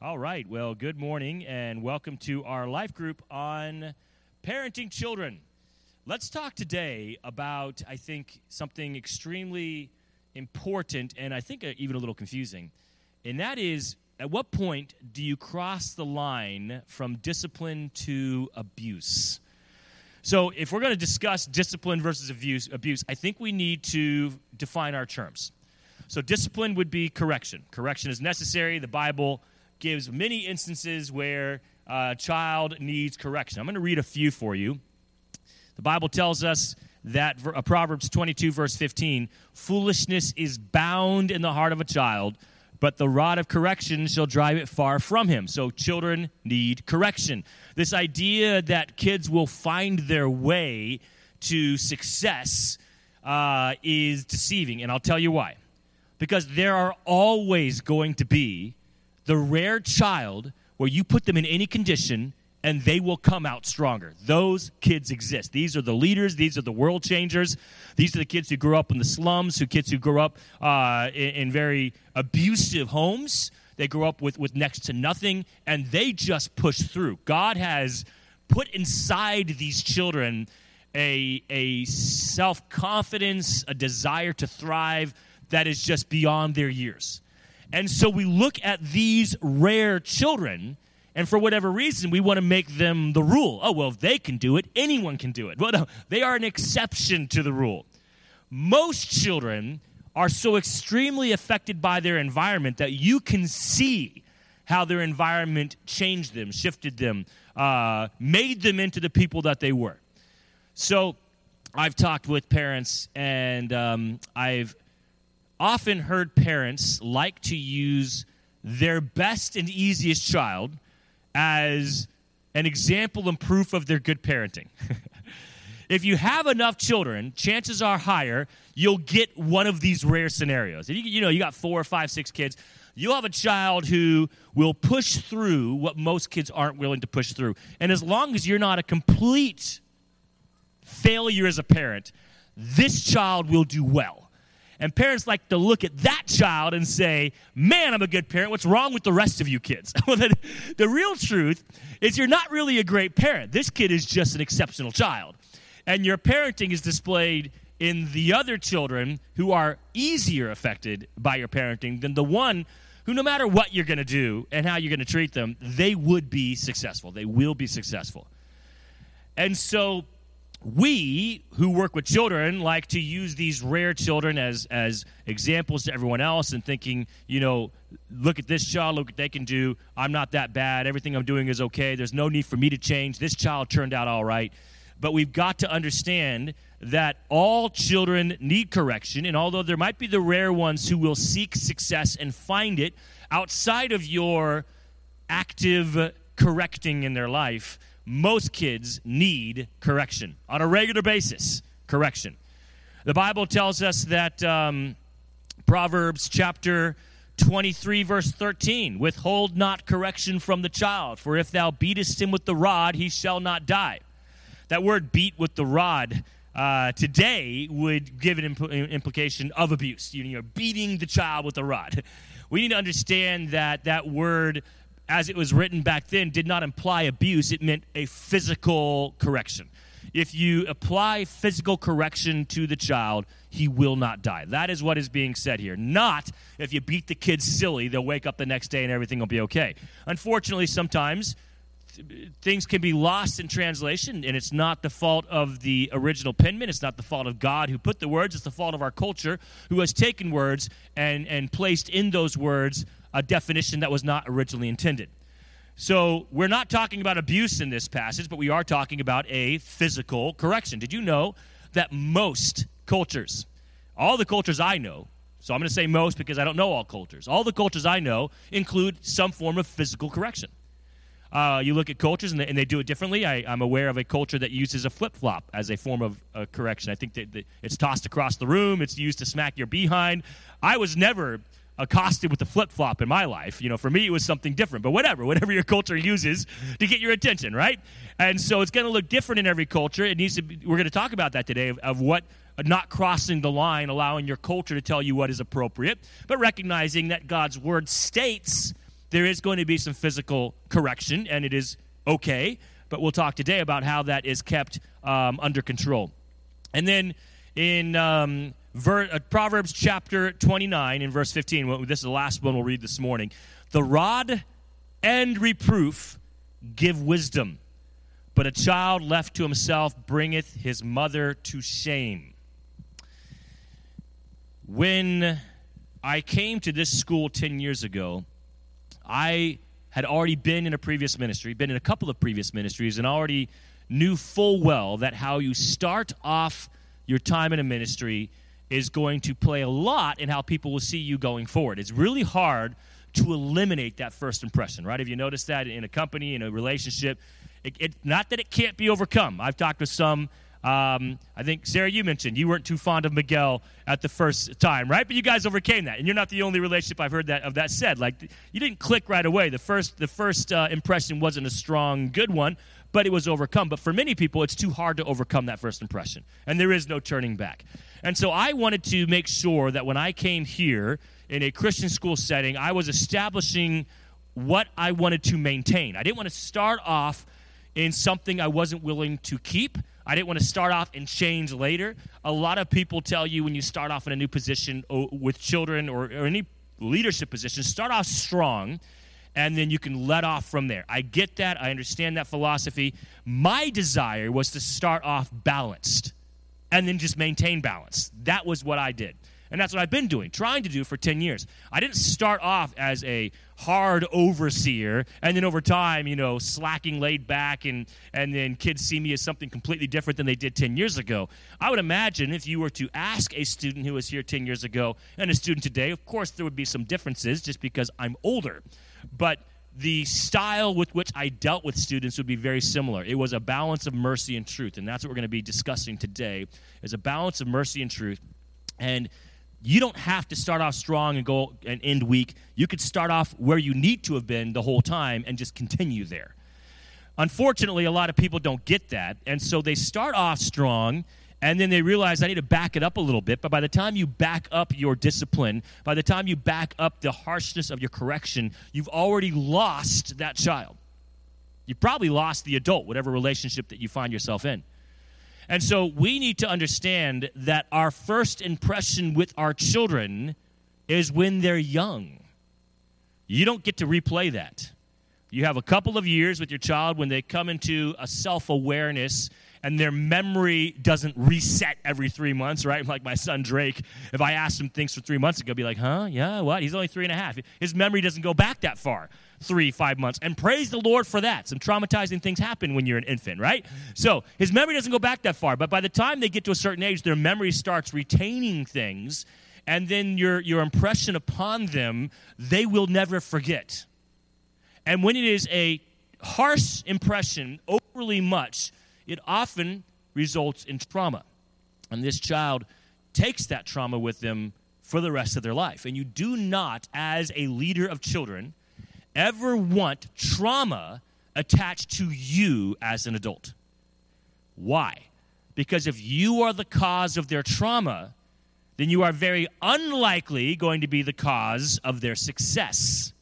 All right. Well, good morning and welcome to our life group on parenting children. Let's talk today about, I think, something extremely important and I think uh, even a little confusing. And that is at what point do you cross the line from discipline to abuse? So, if we're going to discuss discipline versus abuse, abuse, I think we need to define our terms. So, discipline would be correction. Correction is necessary. The Bible gives many instances where a child needs correction. I'm going to read a few for you. The Bible tells us that uh, Proverbs 22, verse 15 foolishness is bound in the heart of a child, but the rod of correction shall drive it far from him. So children need correction. This idea that kids will find their way to success uh, is deceiving, and I'll tell you why. Because there are always going to be the rare child where you put them in any condition and they will come out stronger. Those kids exist. These are the leaders. These are the world changers. These are the kids who grew up in the slums, who kids who grew up uh, in, in, very abusive homes. They grew up with, with next to nothing, and they just push through. God has put inside these children a, a self confidence, a desire to thrive that is just beyond their years. And so we look at these rare children, and for whatever reason, we want to make them the rule. Oh, well, if they can do it, anyone can do it. Well, no, they are an exception to the rule. Most children are so extremely affected by their environment that you can see how their environment changed them, shifted them, uh, made them into the people that they were. So I've talked with parents, and um, I've often heard parents like to use their best and easiest child as an example and proof of their good parenting. if you have enough children, chances are higher you'll get one of these rare scenarios. If you, you know, you got four, five, six kids, you'll have a child who will push through what most kids aren't willing to push through. And as long as you're not a complete failure as a parent, this child will do well. And parents like to look at that child and say, Man, I'm a good parent. What's wrong with the rest of you kids? well, the, the real truth is you're not really a great parent. This kid is just an exceptional child. And your parenting is displayed in the other children who are easier affected by your parenting than the one who, no matter what you're going to do and how you're going to treat them, they would be successful. They will be successful. And so we who work with children like to use these rare children as as examples to everyone else and thinking you know look at this child look what they can do. I'm not that bad. Everything i'm doing is okay. There's no need for me to change. This child turned out all right. But we've got to understand that all children need correction and although there might be the rare ones who will seek success and find it outside of your active correcting in their life most kids need correction on a regular basis. Correction. The Bible tells us that um, Proverbs chapter 23, verse 13 withhold not correction from the child, for if thou beatest him with the rod, he shall not die. That word beat with the rod uh, today would give an impl- implication of abuse. You're beating the child with a rod. We need to understand that that word as it was written back then, did not imply abuse, it meant a physical correction. If you apply physical correction to the child, he will not die. That is what is being said here. Not if you beat the kid silly, they'll wake up the next day and everything will be okay. Unfortunately, sometimes things can be lost in translation, and it's not the fault of the original penman. It's not the fault of God who put the words. It's the fault of our culture who has taken words and, and placed in those words a definition that was not originally intended. So, we're not talking about abuse in this passage, but we are talking about a physical correction. Did you know that most cultures, all the cultures I know, so I'm going to say most because I don't know all cultures, all the cultures I know include some form of physical correction. Uh, you look at cultures and they, and they do it differently. I, am aware of a culture that uses a flip flop as a form of uh, correction. I think that, that, it's tossed across the room, it's used to smack your behind. I was never accosted with the flip flop in my life. You know, for me, it was something different, but whatever, whatever your culture uses to get your attention, right? And so it's going to look different in every culture. It needs to be, we're going to talk about that today of, of what not crossing the line, allowing your culture to tell you what is appropriate, but recognizing that God's word states there is going to be some physical correction, and it is okay. But we'll talk today about how that is kept um, under control. And then in um, ver- uh, Proverbs chapter 29, in verse 15, well, this is the last one we'll read this morning. The rod and reproof give wisdom, but a child left to himself bringeth his mother to shame. When I came to this school 10 years ago, I had already been in a previous ministry, been in a couple of previous ministries, and already knew full well that how you start off your time in a ministry is going to play a lot in how people will see you going forward. It's really hard to eliminate that first impression, right? Have you noticed that in a company, in a relationship? It, it, not that it can't be overcome. I've talked with some um, I think, Sarah, you mentioned you weren't too fond of Miguel at the first time, right? But you guys overcame that, and you're not the only relationship I've heard that of that said. Like you didn't click right away. The first, the first uh, impression wasn't a strong, good one, but it was overcome. But for many people, it's too hard to overcome that first impression, and there is no turning back. And so I wanted to make sure that when I came here in a Christian school setting, I was establishing what I wanted to maintain. I didn't want to start off in something I wasn't willing to keep. I didn't want to start off and change later. A lot of people tell you when you start off in a new position oh, with children or, or any leadership position, start off strong and then you can let off from there. I get that. I understand that philosophy. My desire was to start off balanced and then just maintain balance. That was what I did. And that's what I've been doing, trying to do for 10 years. I didn't start off as a hard overseer and then over time, you know, slacking laid back and, and then kids see me as something completely different than they did 10 years ago. I would imagine if you were to ask a student who was here 10 years ago and a student today, of course there would be some differences just because I'm older. But the style with which I dealt with students would be very similar. It was a balance of mercy and truth, and that's what we're going to be discussing today. Is a balance of mercy and truth. And you don't have to start off strong and go and end weak. You could start off where you need to have been the whole time and just continue there. Unfortunately, a lot of people don't get that, and so they start off strong and then they realize I need to back it up a little bit. But by the time you back up your discipline, by the time you back up the harshness of your correction, you've already lost that child. You've probably lost the adult, whatever relationship that you find yourself in. And so we need to understand that our first impression with our children is when they're young. You don't get to replay that. You have a couple of years with your child when they come into a self awareness and their memory doesn't reset every three months, right? Like my son Drake, if I asked him things for three months ago, be like, huh? Yeah, what? He's only three and a half. His memory doesn't go back that far three, five months. And praise the Lord for that. Some traumatizing things happen when you're an infant, right? So his memory doesn't go back that far. But by the time they get to a certain age, their memory starts retaining things. And then your, your impression upon them, they will never forget. And when it is a harsh impression, overly much, it often results in trauma. And this child takes that trauma with them for the rest of their life. And you do not, as a leader of children, ever want trauma attached to you as an adult. Why? Because if you are the cause of their trauma, then you are very unlikely going to be the cause of their success.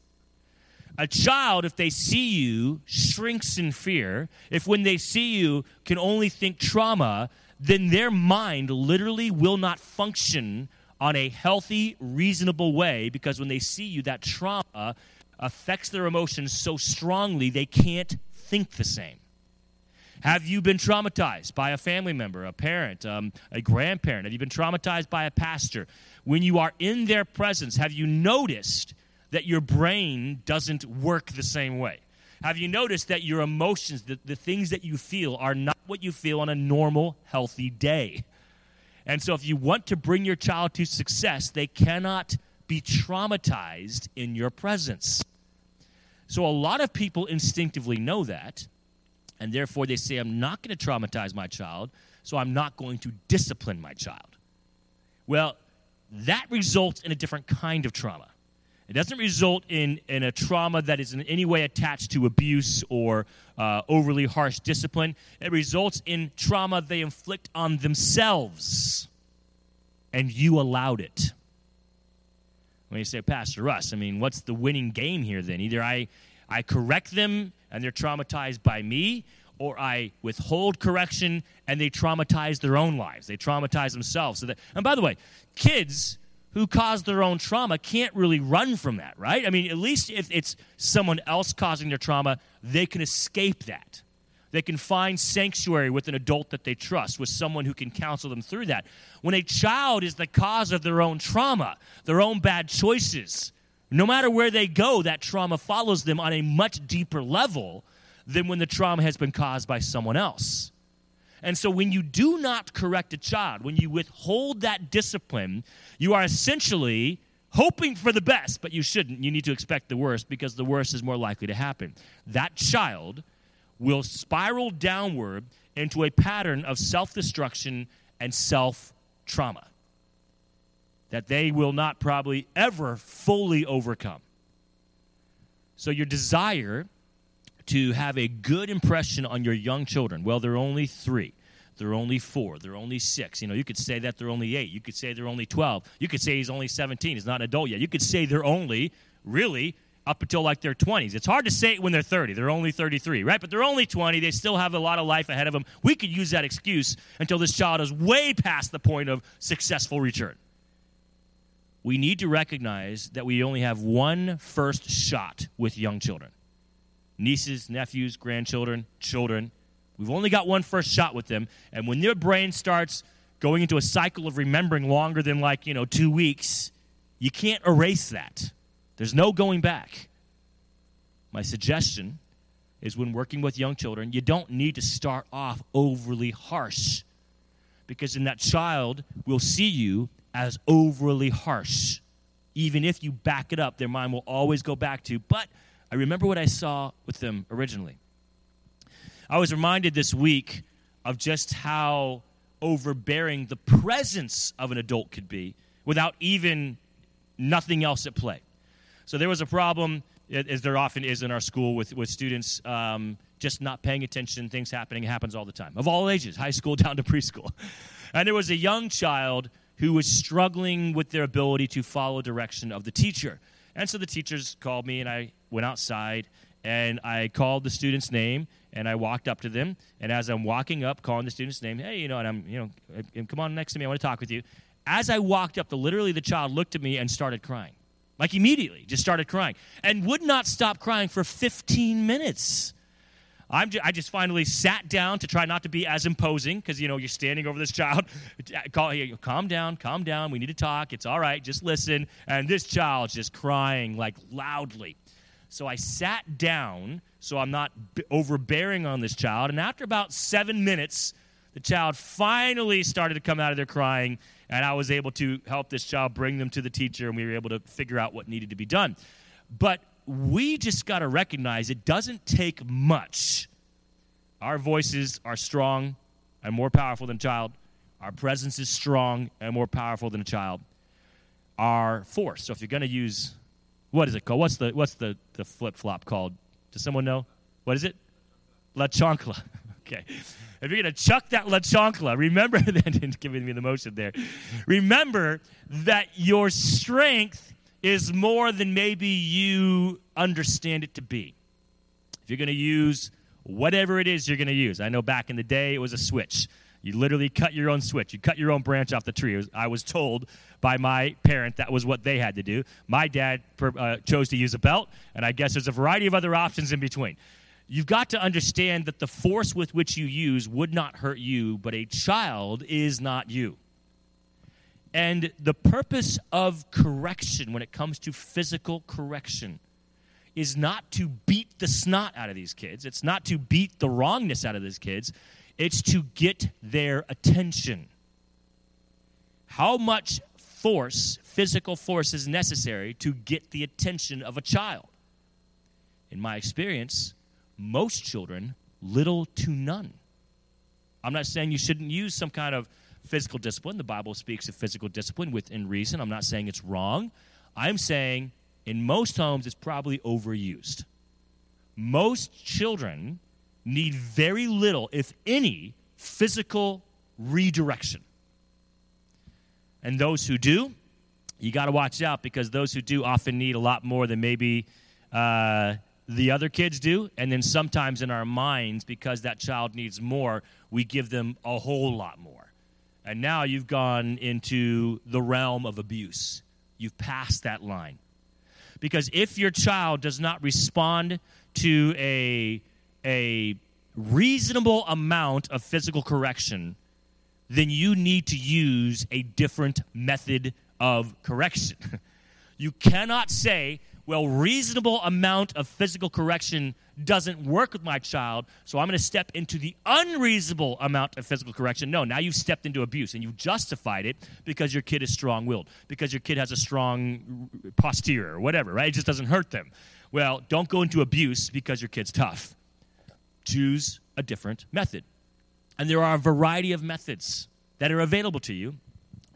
A child, if they see you, shrinks in fear. If when they see you can only think trauma, then their mind literally will not function on a healthy, reasonable way because when they see you, that trauma affects their emotions so strongly they can't think the same. Have you been traumatized by a family member, a parent, um, a grandparent? Have you been traumatized by a pastor? When you are in their presence, have you noticed that your brain doesn't work the same way? Have you noticed that your emotions, the, the things that you feel, are not what you feel on a normal, healthy day? And so, if you want to bring your child to success, they cannot be traumatized in your presence. So, a lot of people instinctively know that, and therefore they say, I'm not going to traumatize my child, so I'm not going to discipline my child. Well, that results in a different kind of trauma. It doesn't result in, in a trauma that is in any way attached to abuse or uh, overly harsh discipline. It results in trauma they inflict on themselves, and you allowed it. When you say, Pastor Russ, I mean, what's the winning game here then? Either I, I correct them and they're traumatized by me, or I withhold correction and they traumatize their own lives. They traumatize themselves. So that, and by the way, kids who caused their own trauma can't really run from that, right? I mean, at least if it's someone else causing their trauma, they can escape that. They can find sanctuary with an adult that they trust, with someone who can counsel them through that. When a child is the cause of their own trauma, their own bad choices, no matter where they go, that trauma follows them on a much deeper level than when the trauma has been caused by someone else. And so, when you do not correct a child, when you withhold that discipline, you are essentially hoping for the best, but you shouldn't. You need to expect the worst because the worst is more likely to happen. That child will spiral downward into a pattern of self destruction and self trauma that they will not probably ever fully overcome. So, your desire to have a good impression on your young children, well, they're only three. They're only four. They're only six. You know, you could say that they're only eight. You could say they're only 12. You could say he's only 17. He's not an adult yet. You could say they're only, really, up until like their 20s. It's hard to say it when they're 30. They're only 33, right? But they're only 20. They still have a lot of life ahead of them. We could use that excuse until this child is way past the point of successful return. We need to recognize that we only have one first shot with young children nieces, nephews, grandchildren, children. We've only got one first shot with them. And when their brain starts going into a cycle of remembering longer than like, you know, two weeks, you can't erase that. There's no going back. My suggestion is when working with young children, you don't need to start off overly harsh because then that child will see you as overly harsh. Even if you back it up, their mind will always go back to, but I remember what I saw with them originally. I was reminded this week of just how overbearing the presence of an adult could be without even nothing else at play. So there was a problem, as there often is in our school, with, with students um, just not paying attention, things happening. It happens all the time, of all ages, high school down to preschool. And there was a young child who was struggling with their ability to follow direction of the teacher. And so the teachers called me, and I went outside and I called the student's name and I walked up to them. And as I'm walking up, calling the student's name, hey, you know, and I'm, you know, come on next to me. I want to talk with you. As I walked up, the literally the child looked at me and started crying, like immediately, just started crying, and would not stop crying for 15 minutes. I'm just, I just finally sat down to try not to be as imposing because you know you're standing over this child. Call, calm down, calm down. We need to talk. It's all right. Just listen. And this child's just crying like loudly. So I sat down so I'm not overbearing on this child. And after about seven minutes, the child finally started to come out of there crying, and I was able to help this child bring them to the teacher, and we were able to figure out what needed to be done. But we just got to recognize it doesn't take much. Our voices are strong and more powerful than a child. Our presence is strong and more powerful than a child. Our force. So if you're going to use, what is it called? What's the what's the, the flip flop called? Does someone know? What is it? La chancla. okay. If you're going to chuck that la chancla, remember that giving me the motion there. Remember that your strength is more than maybe you understand it to be. If you're going to use whatever it is you're going to use, I know back in the day it was a switch. You literally cut your own switch. You cut your own branch off the tree. Was, I was told by my parent that was what they had to do. My dad uh, chose to use a belt, and I guess there's a variety of other options in between. You've got to understand that the force with which you use would not hurt you, but a child is not you. And the purpose of correction when it comes to physical correction is not to beat the snot out of these kids. It's not to beat the wrongness out of these kids. It's to get their attention. How much force, physical force, is necessary to get the attention of a child? In my experience, most children, little to none. I'm not saying you shouldn't use some kind of physical discipline. The Bible speaks of physical discipline within reason. I'm not saying it's wrong. I'm saying in most homes it's probably overused. Most children need very little, if any, physical redirection. And those who do, you got to watch out because those who do often need a lot more than maybe uh, the other kids do. And then sometimes in our minds, because that child needs more, we give them a whole lot more. And now you've gone into the realm of abuse. You've passed that line. Because if your child does not respond to a, a reasonable amount of physical correction, then you need to use a different method of correction. you cannot say, well, reasonable amount of physical correction doesn't work with my child, so I'm going to step into the unreasonable amount of physical correction. No, now you've stepped into abuse and you've justified it because your kid is strong willed, because your kid has a strong posterior or whatever, right? It just doesn't hurt them. Well, don't go into abuse because your kid's tough. Choose a different method. And there are a variety of methods that are available to you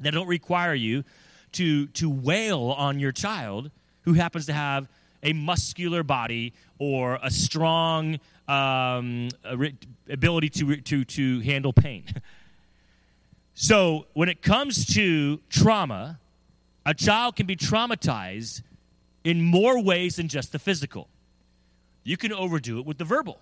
that don't require you to, to wail on your child who happens to have a muscular body or a strong um, ability to, to, to handle pain. so, when it comes to trauma, a child can be traumatized in more ways than just the physical. You can overdo it with the verbal.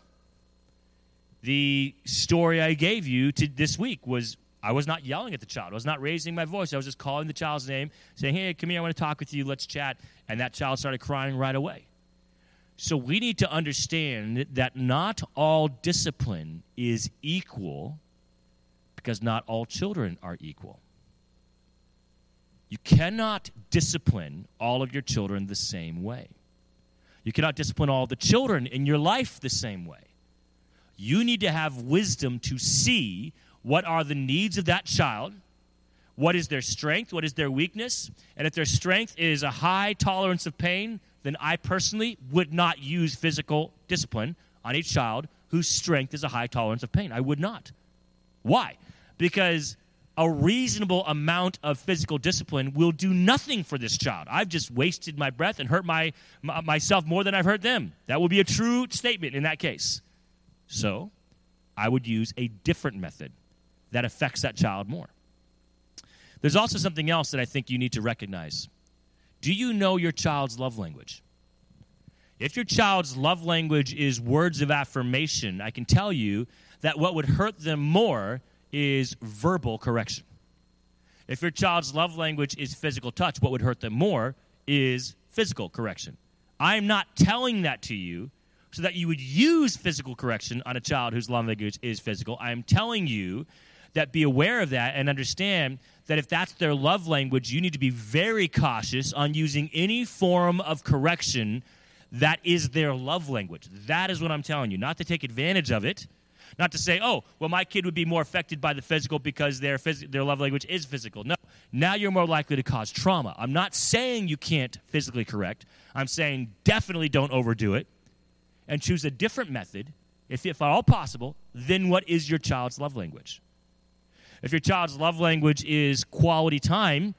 The story I gave you to this week was I was not yelling at the child. I was not raising my voice. I was just calling the child's name, saying, Hey, come here, I want to talk with you. Let's chat. And that child started crying right away. So we need to understand that not all discipline is equal because not all children are equal. You cannot discipline all of your children the same way. You cannot discipline all the children in your life the same way. You need to have wisdom to see what are the needs of that child, what is their strength, what is their weakness, and if their strength is a high tolerance of pain, then I personally would not use physical discipline on a child whose strength is a high tolerance of pain. I would not. Why? Because a reasonable amount of physical discipline will do nothing for this child. I've just wasted my breath and hurt my, my, myself more than I've hurt them. That would be a true statement in that case. So, I would use a different method that affects that child more. There's also something else that I think you need to recognize. Do you know your child's love language? If your child's love language is words of affirmation, I can tell you that what would hurt them more is verbal correction. If your child's love language is physical touch, what would hurt them more is physical correction. I'm not telling that to you so that you would use physical correction on a child whose love language is physical. I am telling you that be aware of that and understand that if that's their love language, you need to be very cautious on using any form of correction that is their love language. That is what I'm telling you. Not to take advantage of it, not to say, oh, well, my kid would be more affected by the physical because their, phys- their love language is physical. No, now you're more likely to cause trauma. I'm not saying you can't physically correct. I'm saying definitely don't overdo it and choose a different method, if, if at all possible, then what is your child's love language. If your child's love language is quality time,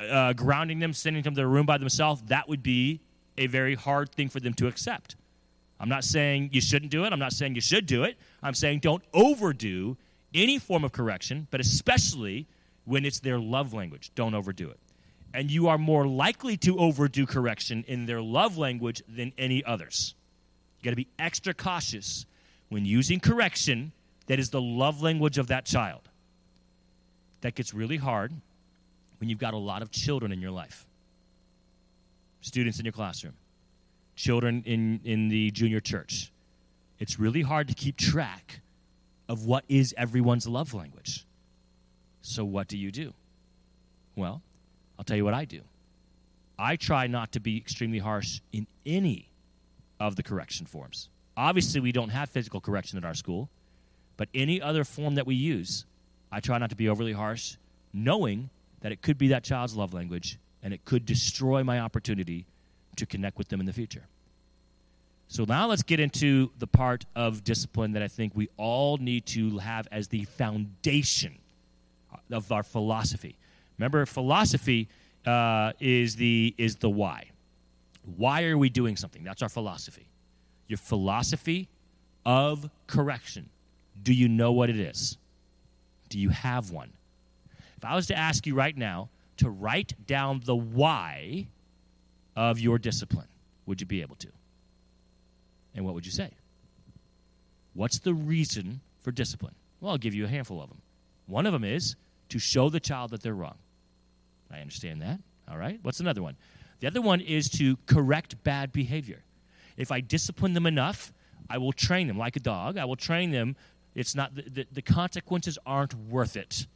uh, grounding them, sending them to their room by themselves, that would be a very hard thing for them to accept. I'm not saying you shouldn't do it. I'm not saying you should do it. I'm saying don't overdo any form of correction, but especially when it's their love language. Don't overdo it. And you are more likely to overdo correction in their love language than any others. You got to be extra cautious when using correction that is the love language of that child. That gets really hard when you've got a lot of children in your life, students in your classroom, children in, in the junior church. It's really hard to keep track of what is everyone's love language. So, what do you do? Well, I'll tell you what I do. I try not to be extremely harsh in any of the correction forms. Obviously, we don't have physical correction at our school, but any other form that we use, I try not to be overly harsh, knowing that it could be that child's love language and it could destroy my opportunity to connect with them in the future. So now let's get into the part of discipline that I think we all need to have as the foundation of our philosophy. Remember, philosophy uh, is the is the why. Why are we doing something? That's our philosophy. Your philosophy of correction. Do you know what it is? Do you have one? If I was to ask you right now to write down the why of your discipline? Would you be able to? And what would you say? What's the reason for discipline? Well, I'll give you a handful of them. One of them is to show the child that they're wrong. I understand that. All right. What's another one? The other one is to correct bad behavior. If I discipline them enough, I will train them like a dog. I will train them. It's not the, the, the consequences aren't worth it.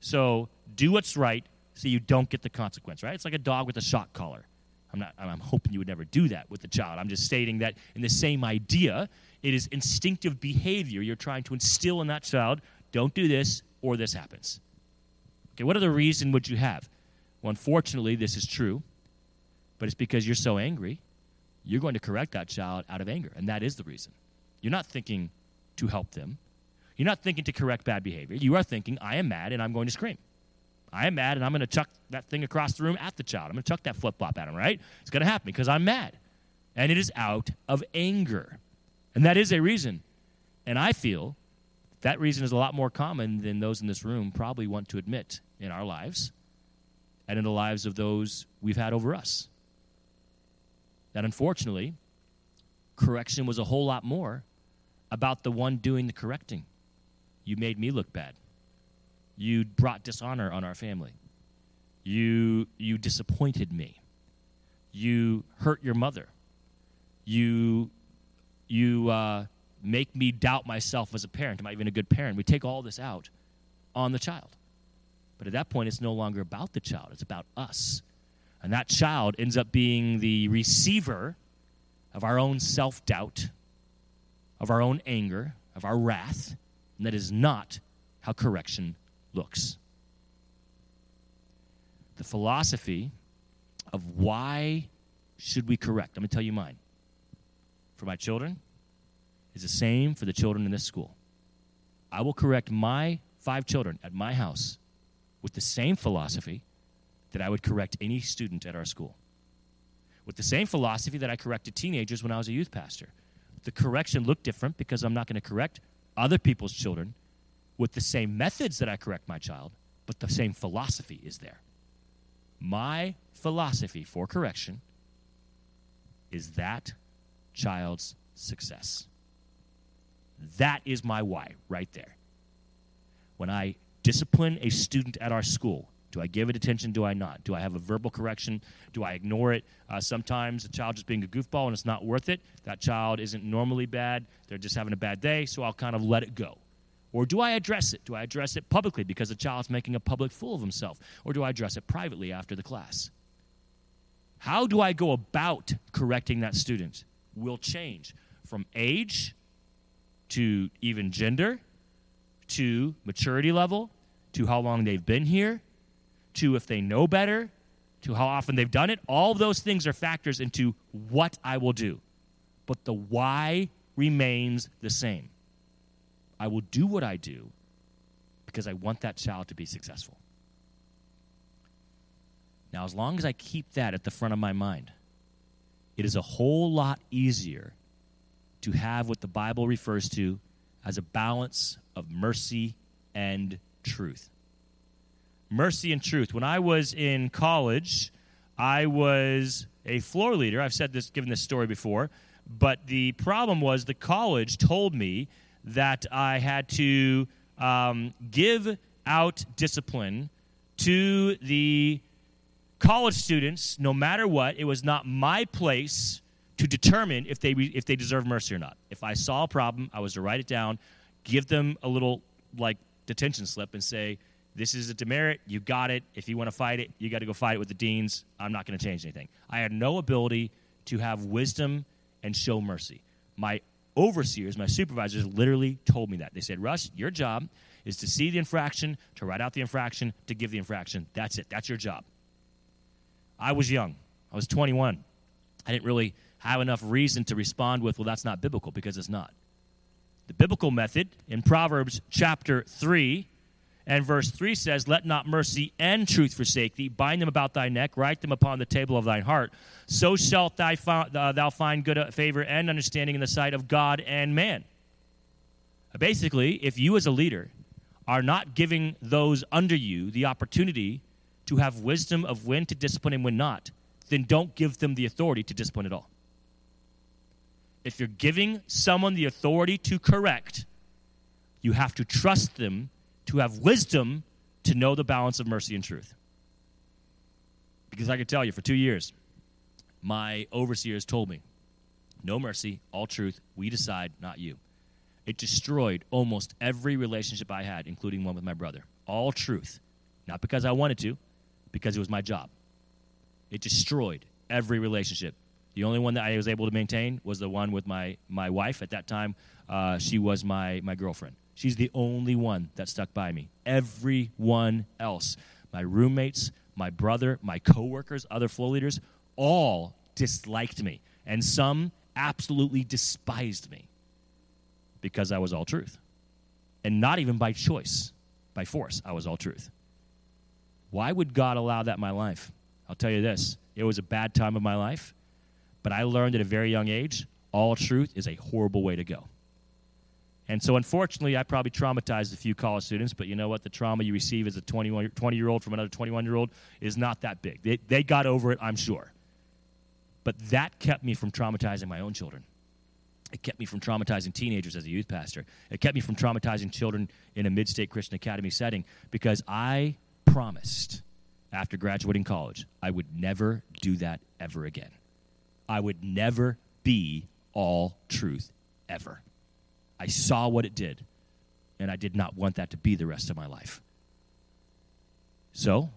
So do what's right so you don't get the consequence, right? It's like a dog with a shock collar. I'm not I'm hoping you would never do that with the child. I'm just stating that in the same idea, it is instinctive behavior you're trying to instill in that child. Don't do this or this happens. Okay, what other reason would you have? Well, unfortunately, this is true, but it's because you're so angry, you're going to correct that child out of anger, and that is the reason. You're not thinking to help them. You're not thinking to correct bad behavior. You are thinking, I am mad and I'm going to scream. I am mad and I'm going to chuck that thing across the room at the child. I'm going to chuck that flip flop at him, right? It's going to happen because I'm mad. And it is out of anger. And that is a reason. And I feel that reason is a lot more common than those in this room probably want to admit in our lives and in the lives of those we've had over us. That unfortunately, correction was a whole lot more about the one doing the correcting. You made me look bad. You brought dishonor on our family. You, you disappointed me. You hurt your mother. You, you uh, make me doubt myself as a parent. Am I even a good parent? We take all this out on the child. But at that point, it's no longer about the child, it's about us. And that child ends up being the receiver of our own self doubt, of our own anger, of our wrath. And that is not how correction looks. The philosophy of why should we correct, I'm going to tell you mine. For my children, is the same for the children in this school. I will correct my five children at my house with the same philosophy that I would correct any student at our school. With the same philosophy that I corrected teenagers when I was a youth pastor. The correction looked different because I'm not going to correct other people's children with the same methods that I correct my child, but the same philosophy is there. My philosophy for correction is that child's success. That is my why right there. When I discipline a student at our school, do I give it attention? Do I not? Do I have a verbal correction? Do I ignore it? Uh, sometimes a child just being a goofball and it's not worth it. That child isn't normally bad. They're just having a bad day, so I'll kind of let it go. Or do I address it? Do I address it publicly because the child's making a public fool of himself? Or do I address it privately after the class? How do I go about correcting that student? Will change from age to even gender to maturity level to how long they've been here to if they know better to how often they've done it. All those things are factors into what I will do. But the why remains the same. I will do what I do because I want that child to be successful. Now, as long as I keep that at the front of my mind, it is a whole lot easier to have what the Bible refers to as a balance of mercy and truth. Mercy and truth. When I was in college, I was a floor leader. I've said this, given this story before, but the problem was the college told me that I had to um, give out discipline to the college students no matter what. It was not my place to determine if they, if they deserve mercy or not. If I saw a problem, I was to write it down, give them a little like detention slip, and say, this is a demerit. You got it. If you want to fight it, you got to go fight it with the deans. I'm not going to change anything. I had no ability to have wisdom and show mercy. My overseers, my supervisors, literally told me that. They said, Russ, your job is to see the infraction, to write out the infraction, to give the infraction. That's it. That's your job. I was young. I was 21. I didn't really have enough reason to respond with, well, that's not biblical, because it's not. The biblical method in Proverbs chapter 3 and verse 3 says, Let not mercy and truth forsake thee. Bind them about thy neck, write them upon the table of thine heart. So shalt thou, uh, thou find good uh, favor and understanding in the sight of God and man. Basically, if you as a leader are not giving those under you the opportunity to have wisdom of when to discipline and when not, then don't give them the authority to discipline at all. If you're giving someone the authority to correct, you have to trust them to have wisdom to know the balance of mercy and truth. Because I can tell you, for two years, my overseers told me, no mercy, all truth, we decide, not you. It destroyed almost every relationship I had, including one with my brother. All truth. Not because I wanted to, because it was my job. It destroyed every relationship. The only one that I was able to maintain was the one with my, my wife. At that time, uh, she was my, my girlfriend. She's the only one that stuck by me. Everyone else, my roommates, my brother, my coworkers, other flow leaders, all disliked me. And some absolutely despised me because I was all truth. And not even by choice, by force, I was all truth. Why would God allow that in my life? I'll tell you this it was a bad time of my life, but I learned at a very young age all truth is a horrible way to go. And so, unfortunately, I probably traumatized a few college students, but you know what? The trauma you receive as a 21, 20 year old from another 21 year old is not that big. They, they got over it, I'm sure. But that kept me from traumatizing my own children. It kept me from traumatizing teenagers as a youth pastor. It kept me from traumatizing children in a mid state Christian academy setting because I promised after graduating college I would never do that ever again. I would never be all truth ever. I saw what it did, and I did not want that to be the rest of my life. So,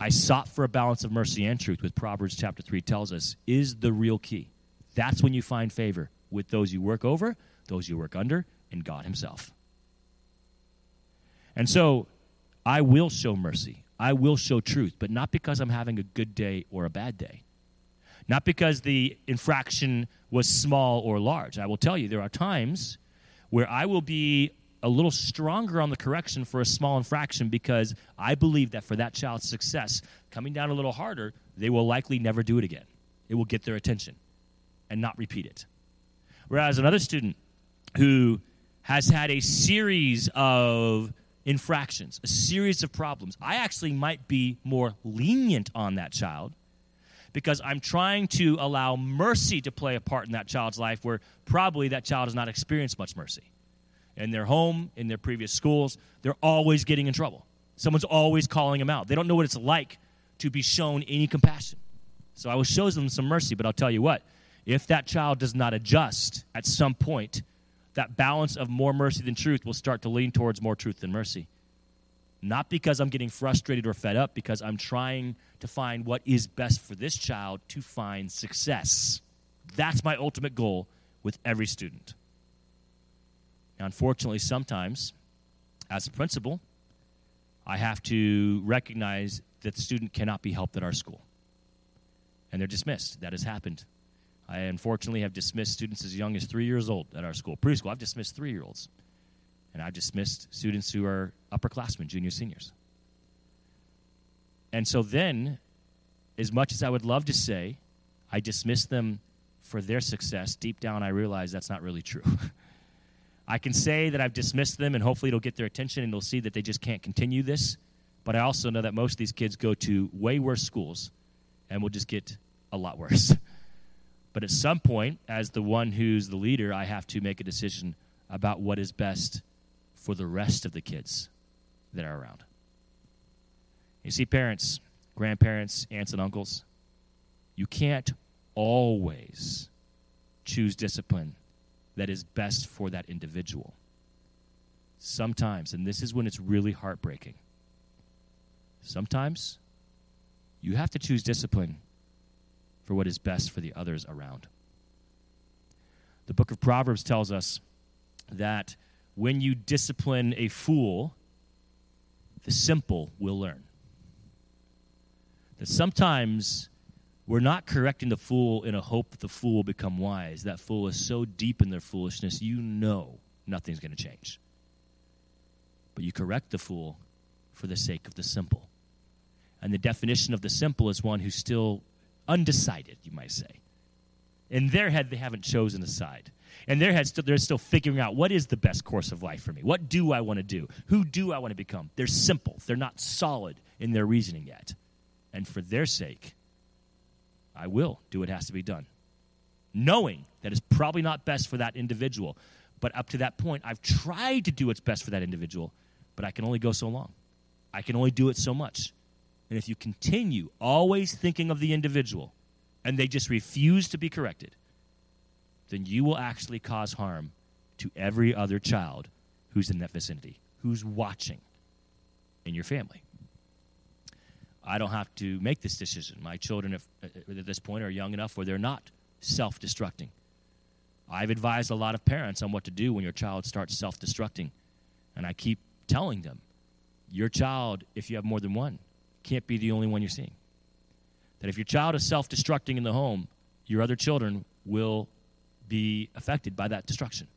I sought for a balance of mercy and truth, which Proverbs chapter 3 tells us is the real key. That's when you find favor with those you work over, those you work under, and God Himself. And so, I will show mercy. I will show truth, but not because I'm having a good day or a bad day. Not because the infraction was small or large. I will tell you, there are times where I will be a little stronger on the correction for a small infraction because I believe that for that child's success, coming down a little harder, they will likely never do it again. It will get their attention and not repeat it. Whereas another student who has had a series of infractions, a series of problems, I actually might be more lenient on that child because I'm trying to allow mercy to play a part in that child's life where probably that child has not experienced much mercy. In their home, in their previous schools, they're always getting in trouble. Someone's always calling them out. They don't know what it's like to be shown any compassion. So I will show them some mercy, but I'll tell you what, if that child does not adjust at some point, that balance of more mercy than truth will start to lean towards more truth than mercy. Not because I'm getting frustrated or fed up, because I'm trying to find what is best for this child to find success. That's my ultimate goal with every student. Now, unfortunately, sometimes, as a principal, I have to recognize that the student cannot be helped at our school. And they're dismissed. That has happened. I unfortunately have dismissed students as young as three years old at our school. Preschool, I've dismissed three year olds. And I've dismissed students who are upperclassmen, juniors, seniors. And so then, as much as I would love to say, I dismiss them for their success, deep down I realize that's not really true. I can say that I've dismissed them and hopefully it'll get their attention and they'll see that they just can't continue this. But I also know that most of these kids go to way worse schools and will just get a lot worse. but at some point, as the one who's the leader, I have to make a decision about what is best for the rest of the kids that are around. You see, parents, grandparents, aunts, and uncles, you can't always choose discipline that is best for that individual. Sometimes, and this is when it's really heartbreaking, sometimes you have to choose discipline for what is best for the others around. The book of Proverbs tells us that when you discipline a fool, the simple will learn that sometimes we're not correcting the fool in a hope that the fool will become wise. That fool is so deep in their foolishness, you know nothing's going to change. But you correct the fool for the sake of the simple. And the definition of the simple is one who's still undecided, you might say. In their head, they haven't chosen a side. In their head, they're still figuring out what is the best course of life for me? What do I want to do? Who do I want to become? They're simple, they're not solid in their reasoning yet. And for their sake, I will do what has to be done. Knowing that it's probably not best for that individual. But up to that point, I've tried to do what's best for that individual, but I can only go so long. I can only do it so much. And if you continue always thinking of the individual and they just refuse to be corrected, then you will actually cause harm to every other child who's in that vicinity, who's watching in your family. I don't have to make this decision. My children, uh, at this point, are young enough where they're not self destructing. I've advised a lot of parents on what to do when your child starts self destructing. And I keep telling them your child, if you have more than one, can't be the only one you're seeing. That if your child is self destructing in the home, your other children will be affected by that destruction.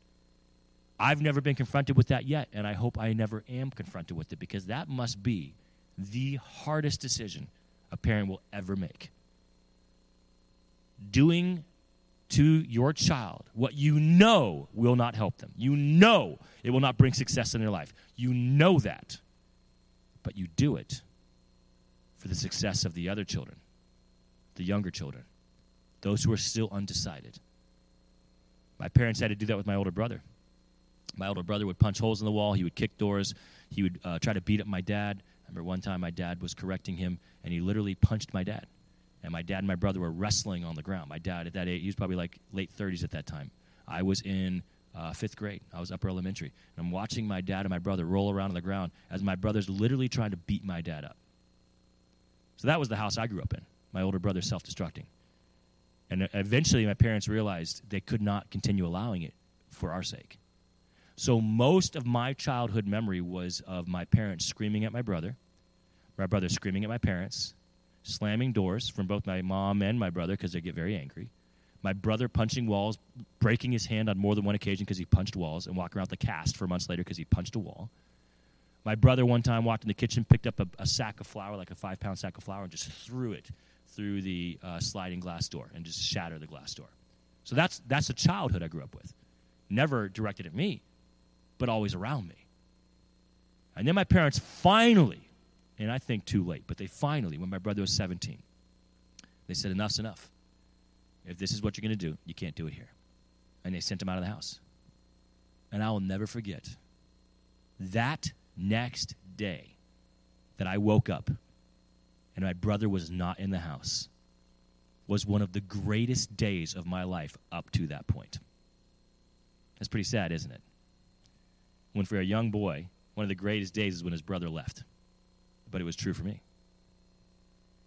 I've never been confronted with that yet, and I hope I never am confronted with it because that must be the hardest decision a parent will ever make. Doing to your child what you know will not help them. You know it will not bring success in their life. You know that. But you do it for the success of the other children, the younger children, those who are still undecided. My parents had to do that with my older brother. My older brother would punch holes in the wall, he would kick doors, he would uh, try to beat up my dad. I remember one time my dad was correcting him, and he literally punched my dad. And my dad and my brother were wrestling on the ground. My dad, at that age, he was probably like late 30s at that time. I was in uh, fifth grade. I was upper elementary. And I'm watching my dad and my brother roll around on the ground as my brother's literally trying to beat my dad up. So that was the house I grew up in. My older brother self destructing. And eventually, my parents realized they could not continue allowing it for our sake. So, most of my childhood memory was of my parents screaming at my brother, my brother screaming at my parents, slamming doors from both my mom and my brother because they get very angry. My brother punching walls, breaking his hand on more than one occasion because he punched walls, and walking around the cast for months later because he punched a wall. My brother one time walked in the kitchen, picked up a, a sack of flour, like a five pound sack of flour, and just threw it through the uh, sliding glass door and just shatter the glass door. So that's, that's the childhood I grew up with. Never directed at me, but always around me. And then my parents finally and I think too late. But they finally, when my brother was 17, they said, Enough's enough. If this is what you're going to do, you can't do it here. And they sent him out of the house. And I will never forget that next day that I woke up and my brother was not in the house was one of the greatest days of my life up to that point. That's pretty sad, isn't it? When for a young boy, one of the greatest days is when his brother left but it was true for me.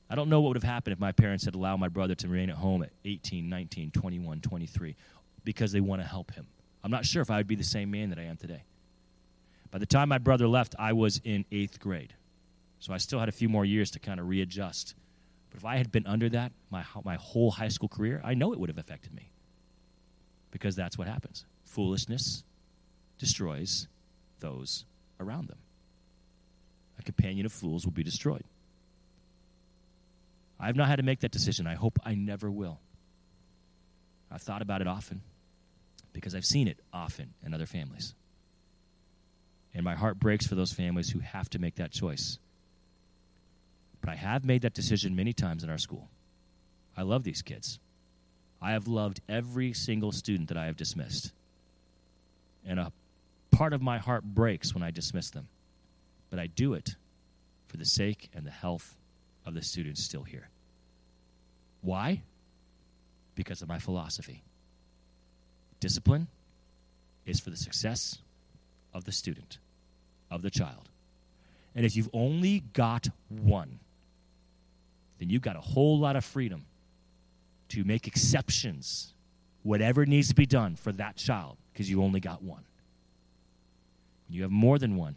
I don't know what would have happened if my parents had allowed my brother to remain at home at 18, 19, 21, 23 because they want to help him. I'm not sure if I would be the same man that I am today. By the time my brother left, I was in eighth grade. So I still had a few more years to kind of readjust. But if I had been under that my, my whole high school career, I know it would have affected me. Because that's what happens. Foolishness destroys those around them a companion of fools will be destroyed. I have not had to make that decision. I hope I never will. I've thought about it often because I've seen it often in other families. And my heart breaks for those families who have to make that choice. But I have made that decision many times in our school. I love these kids. I have loved every single student that I have dismissed. And a part of my heart breaks when I dismiss them but I do it for the sake and the health of the students still here. Why? Because of my philosophy. Discipline is for the success of the student, of the child. And if you've only got one, then you've got a whole lot of freedom to make exceptions, whatever needs to be done for that child, because you only got one. You have more than one,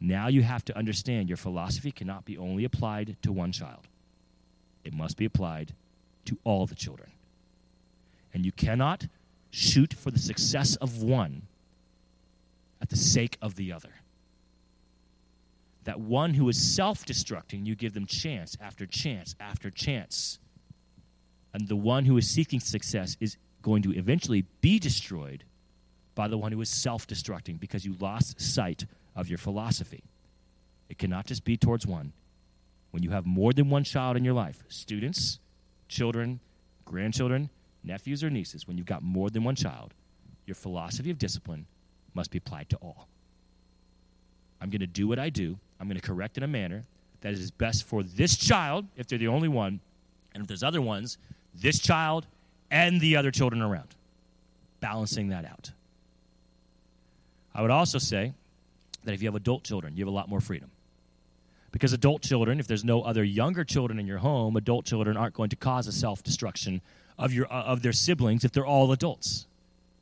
now you have to understand your philosophy cannot be only applied to one child, it must be applied to all the children. And you cannot shoot for the success of one at the sake of the other. That one who is self destructing, you give them chance after chance after chance. And the one who is seeking success is going to eventually be destroyed by the one who is self destructing because you lost sight of your philosophy. It cannot just be towards one, when you have more than one child in your life, students, children, grandchildren, nephews, or nieces, when you've got more than one child, your philosophy of discipline must be applied to all. I'm going to do what I do. I'm going to correct in a manner that is best for this child, if they're the only one, and if there's other ones, this child and the other children around. Balancing that out. I would also say that if you have adult children, you have a lot more freedom. Because adult children, if there's no other younger children in your home, adult children aren't going to cause a self destruction of, your, uh, of their siblings if they're all adults.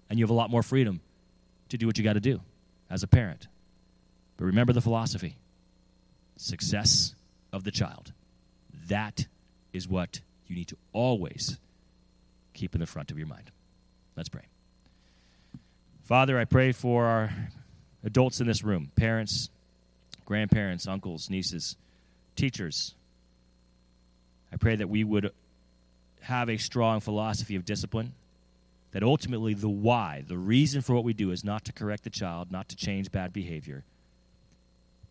And you have a lot more freedom to do what you got to do as a parent. But remember the philosophy success of the child. That is what you need to always keep in the front of your mind. Let's pray. Father, I pray for our adults in this room, parents, grandparents, uncles, nieces, teachers. I pray that we would have a strong philosophy of discipline, that ultimately the why, the reason for what we do is not to correct the child, not to change bad behavior,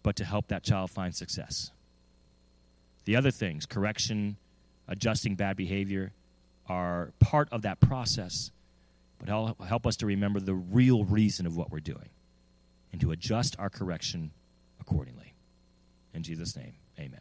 but to help that child find success. The other things, correction, adjusting bad behavior, are part of that process, but help, us to remember the real reason of what we're doing and to adjust our correction accordingly. In Jesus' name, amen.